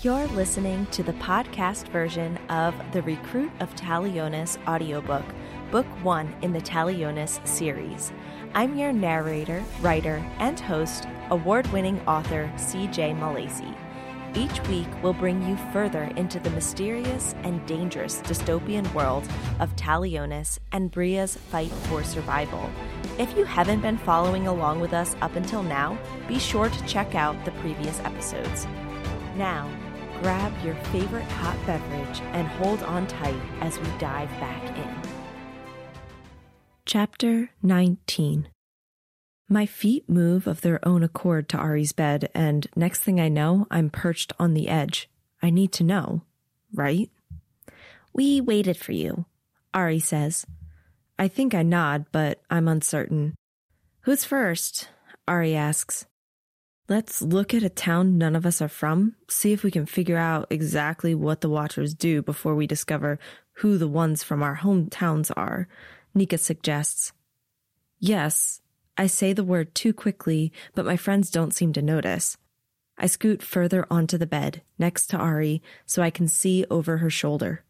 You're listening to the podcast version of the Recruit of Talionis audiobook, Book One in the Talionis series. I'm your narrator, writer, and host, award winning author CJ Milacci. Each week, we'll bring you further into the mysterious and dangerous dystopian world of Talionis and Bria's fight for survival. If you haven't been following along with us up until now, be sure to check out the previous episodes. Now, grab your favorite hot beverage and hold on tight as we dive back in. Chapter 19 My feet move of their own accord to Ari's bed, and next thing I know, I'm perched on the edge. I need to know, right? We waited for you, Ari says. I think I nod, but I'm uncertain. Who's first? Ari asks. Let's look at a town none of us are from, see if we can figure out exactly what the Watchers do before we discover who the ones from our hometowns are, Nika suggests. Yes, I say the word too quickly, but my friends don't seem to notice. I scoot further onto the bed, next to Ari, so I can see over her shoulder.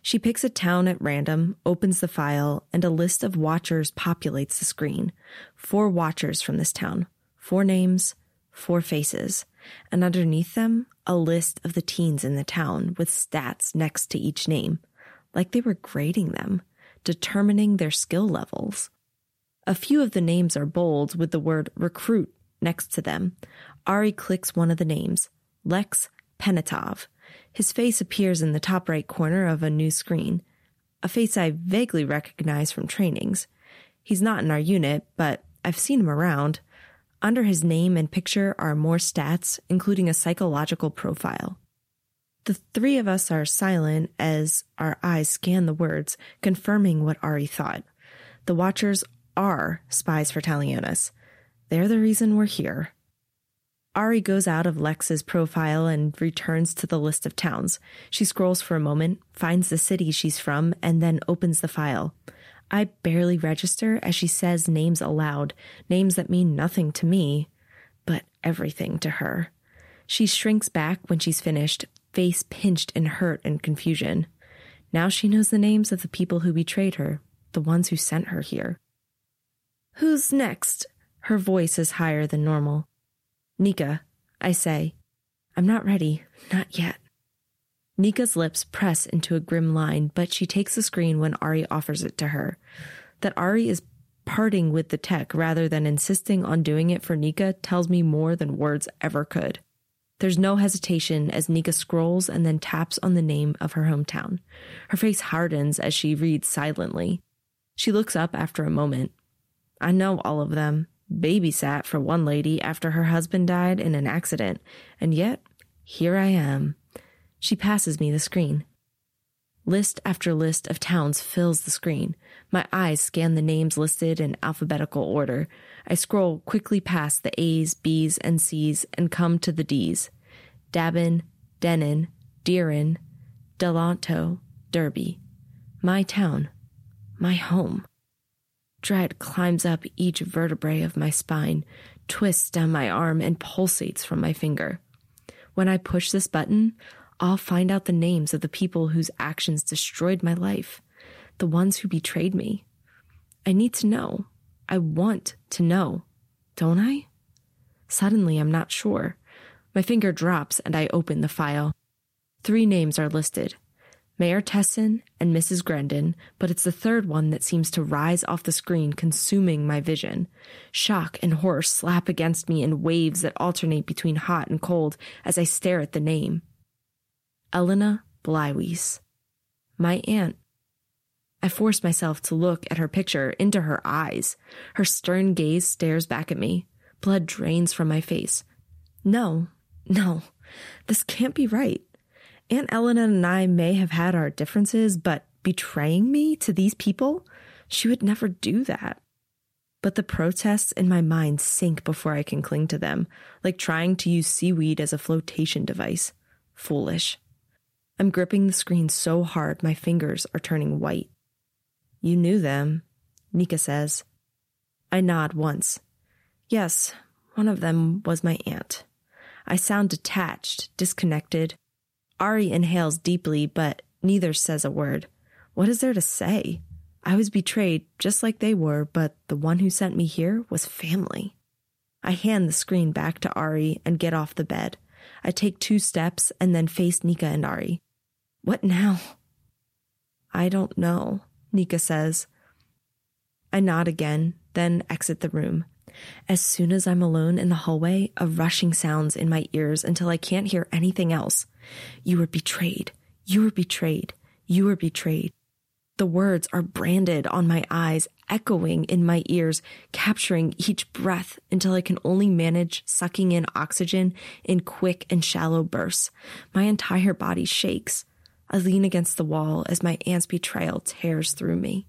She picks a town at random, opens the file, and a list of watchers populates the screen. Four watchers from this town. Four names, four faces, and underneath them, a list of the teens in the town with stats next to each name, like they were grading them, determining their skill levels. A few of the names are bold with the word recruit next to them. Ari clicks one of the names, Lex Penetov. His face appears in the top right corner of a new screen, a face I vaguely recognize from trainings. He's not in our unit, but I've seen him around. Under his name and picture are more stats, including a psychological profile. The three of us are silent as our eyes scan the words, confirming what Ari thought. The Watchers are spies for Talionis. They're the reason we're here. Ari goes out of Lex's profile and returns to the list of towns. She scrolls for a moment, finds the city she's from, and then opens the file. I barely register as she says names aloud, names that mean nothing to me, but everything to her. She shrinks back when she's finished, face pinched in hurt and confusion. Now she knows the names of the people who betrayed her, the ones who sent her here. Who's next? Her voice is higher than normal. Nika, I say. I'm not ready, not yet. Nika's lips press into a grim line, but she takes the screen when Ari offers it to her. That Ari is parting with the tech rather than insisting on doing it for Nika tells me more than words ever could. There's no hesitation as Nika scrolls and then taps on the name of her hometown. Her face hardens as she reads silently. She looks up after a moment. I know all of them. Babysat for one lady after her husband died in an accident, and yet here I am. She passes me the screen. List after list of towns fills the screen. My eyes scan the names listed in alphabetical order. I scroll quickly past the A's, B's, and C's and come to the D's. Dabin, Denon, Deerin, Delanto, Derby. My town. My home. Dread climbs up each vertebrae of my spine, twists down my arm, and pulsates from my finger. When I push this button, I'll find out the names of the people whose actions destroyed my life, the ones who betrayed me. I need to know. I want to know. Don't I? Suddenly, I'm not sure. My finger drops and I open the file. Three names are listed Mayor Tesson and Mrs. Grendon, but it's the third one that seems to rise off the screen, consuming my vision. Shock and horror slap against me in waves that alternate between hot and cold as I stare at the name. Elena Blywees. My aunt. I force myself to look at her picture into her eyes. Her stern gaze stares back at me. Blood drains from my face. No, no, this can't be right. Aunt Elena and I may have had our differences, but betraying me to these people? She would never do that. But the protests in my mind sink before I can cling to them, like trying to use seaweed as a flotation device. Foolish. I'm gripping the screen so hard my fingers are turning white. You knew them, Nika says. I nod once. Yes, one of them was my aunt. I sound detached, disconnected, Ari inhales deeply, but neither says a word. What is there to say? I was betrayed just like they were, but the one who sent me here was family. I hand the screen back to Ari and get off the bed. I take two steps and then face Nika and Ari. What now? I don't know, Nika says. I nod again, then exit the room. As soon as I'm alone in the hallway, a rushing sounds in my ears until I can't hear anything else. You were betrayed. You were betrayed. You were betrayed. The words are branded on my eyes, echoing in my ears, capturing each breath until I can only manage sucking in oxygen in quick and shallow bursts. My entire body shakes. I lean against the wall as my aunt's betrayal tears through me.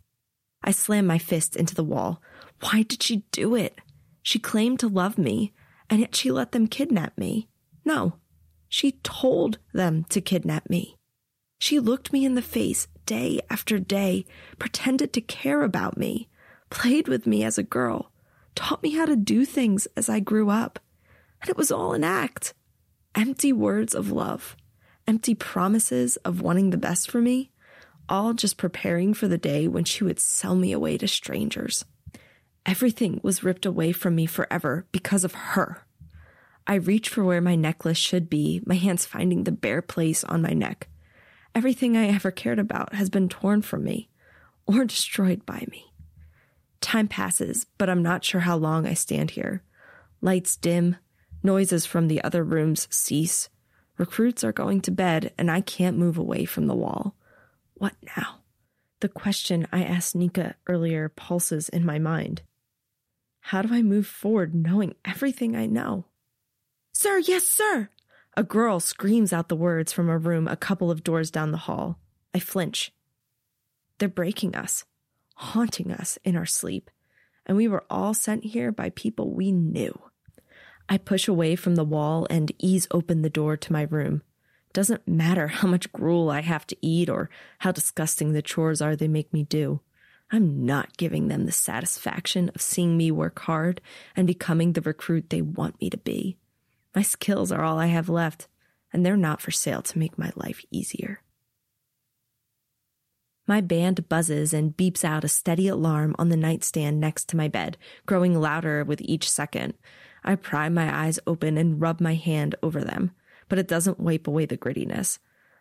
I slam my fist into the wall. Why did she do it? She claimed to love me, and yet she let them kidnap me. No, she told them to kidnap me. She looked me in the face day after day, pretended to care about me, played with me as a girl, taught me how to do things as I grew up. And it was all an act. Empty words of love, empty promises of wanting the best for me, all just preparing for the day when she would sell me away to strangers. Everything was ripped away from me forever because of her. I reach for where my necklace should be, my hands finding the bare place on my neck. Everything I ever cared about has been torn from me or destroyed by me. Time passes, but I'm not sure how long I stand here. Lights dim, noises from the other rooms cease. Recruits are going to bed, and I can't move away from the wall. What now? The question I asked Nika earlier pulses in my mind. How do I move forward knowing everything I know? Sir, yes, sir! A girl screams out the words from a room a couple of doors down the hall. I flinch. They're breaking us, haunting us in our sleep, and we were all sent here by people we knew. I push away from the wall and ease open the door to my room. Doesn't matter how much gruel I have to eat or how disgusting the chores are they make me do. I'm not giving them the satisfaction of seeing me work hard and becoming the recruit they want me to be. My skills are all I have left, and they're not for sale to make my life easier. My band buzzes and beeps out a steady alarm on the nightstand next to my bed, growing louder with each second. I pry my eyes open and rub my hand over them, but it doesn't wipe away the grittiness.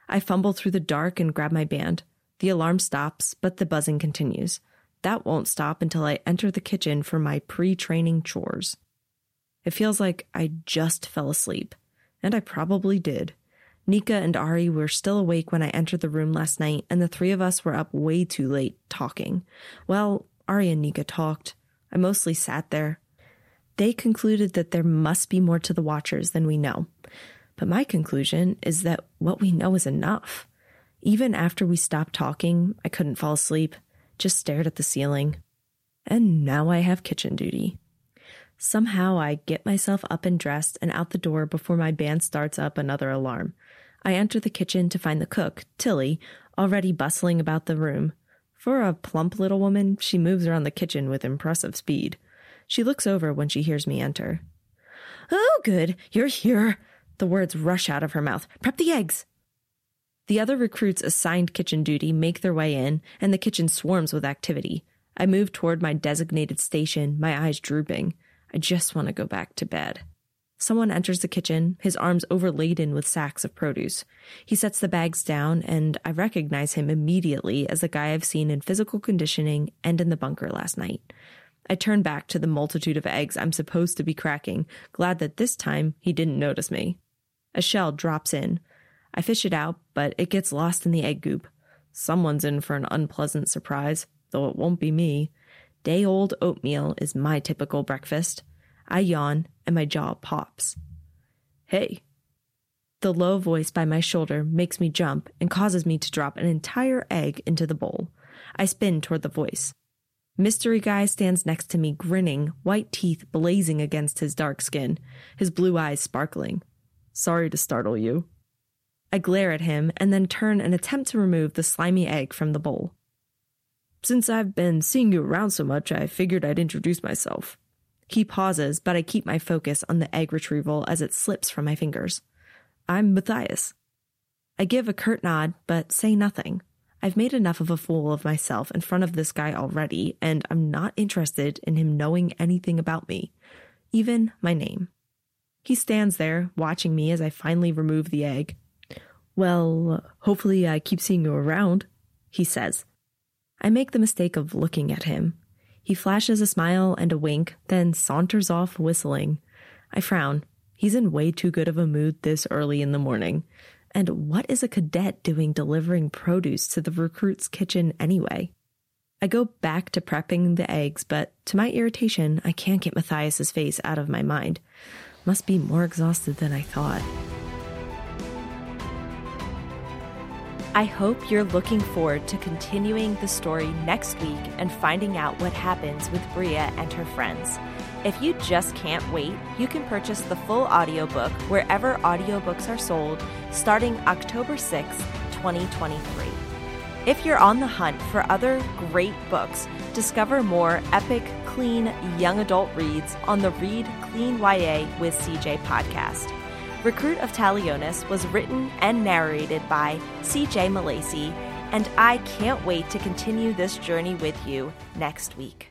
I fumble through the dark and grab my band. The alarm stops, but the buzzing continues. That won't stop until I enter the kitchen for my pre training chores. It feels like I just fell asleep, and I probably did. Nika and Ari were still awake when I entered the room last night, and the three of us were up way too late talking. Well, Ari and Nika talked. I mostly sat there. They concluded that there must be more to the Watchers than we know. But my conclusion is that what we know is enough. Even after we stopped talking, I couldn't fall asleep, just stared at the ceiling. And now I have kitchen duty. Somehow I get myself up and dressed and out the door before my band starts up another alarm. I enter the kitchen to find the cook, Tilly, already bustling about the room. For a plump little woman, she moves around the kitchen with impressive speed. She looks over when she hears me enter. Oh, good, you're here. The words rush out of her mouth. Prep the eggs. The other recruits assigned kitchen duty make their way in, and the kitchen swarms with activity. I move toward my designated station, my eyes drooping. I just want to go back to bed. Someone enters the kitchen, his arms overladen with sacks of produce. He sets the bags down, and I recognize him immediately as the guy I've seen in physical conditioning and in the bunker last night. I turn back to the multitude of eggs I'm supposed to be cracking, glad that this time he didn't notice me. A shell drops in, I fish it out, but it gets lost in the egg goop. Someone's in for an unpleasant surprise, though it won't be me. Day old oatmeal is my typical breakfast. I yawn and my jaw pops. Hey. The low voice by my shoulder makes me jump and causes me to drop an entire egg into the bowl. I spin toward the voice. Mystery Guy stands next to me, grinning, white teeth blazing against his dark skin, his blue eyes sparkling. Sorry to startle you. I glare at him and then turn and attempt to remove the slimy egg from the bowl. Since I've been seeing you around so much, I figured I'd introduce myself. He pauses, but I keep my focus on the egg retrieval as it slips from my fingers. I'm Matthias. I give a curt nod, but say nothing. I've made enough of a fool of myself in front of this guy already, and I'm not interested in him knowing anything about me, even my name. He stands there, watching me as I finally remove the egg. Well, hopefully I keep seeing you around, he says. I make the mistake of looking at him. He flashes a smile and a wink, then saunters off whistling. I frown. He's in way too good of a mood this early in the morning. And what is a cadet doing delivering produce to the recruit's kitchen anyway? I go back to prepping the eggs, but to my irritation, I can't get Matthias's face out of my mind. Must be more exhausted than I thought. I hope you're looking forward to continuing the story next week and finding out what happens with Bria and her friends. If you just can't wait, you can purchase the full audiobook wherever audiobooks are sold starting October 6, 2023. If you're on the hunt for other great books, discover more epic, clean, young adult reads on the Read Clean YA with CJ podcast. Recruit of Talionis was written and narrated by CJ Milacci, and I can't wait to continue this journey with you next week.